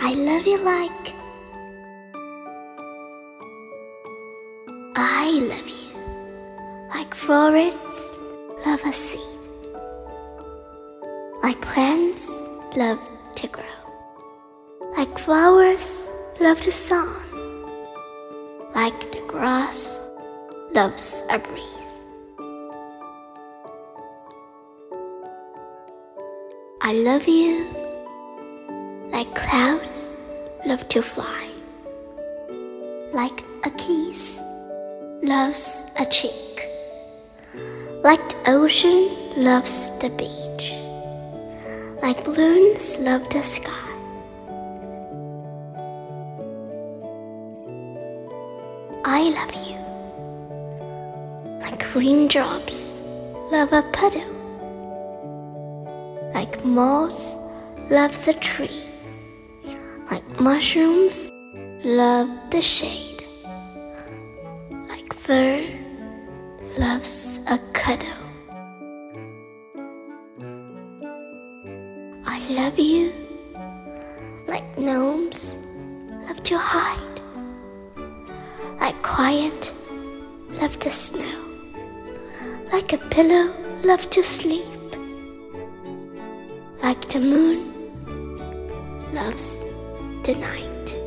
I love you like I love you. Like forests love a seed. Like plants love to grow. Like flowers love the sun. Like the grass loves a breeze. I love you like clouds love to fly, like a kiss loves a cheek, like the ocean loves the beach, like balloons love the sky. I love you. Like raindrops love a puddle. Like moss love the tree, mushrooms love the shade, like fur loves a cuddle. I love you like gnomes love to hide, like quiet love the snow, like a pillow love to sleep. Like the moon loves tonight.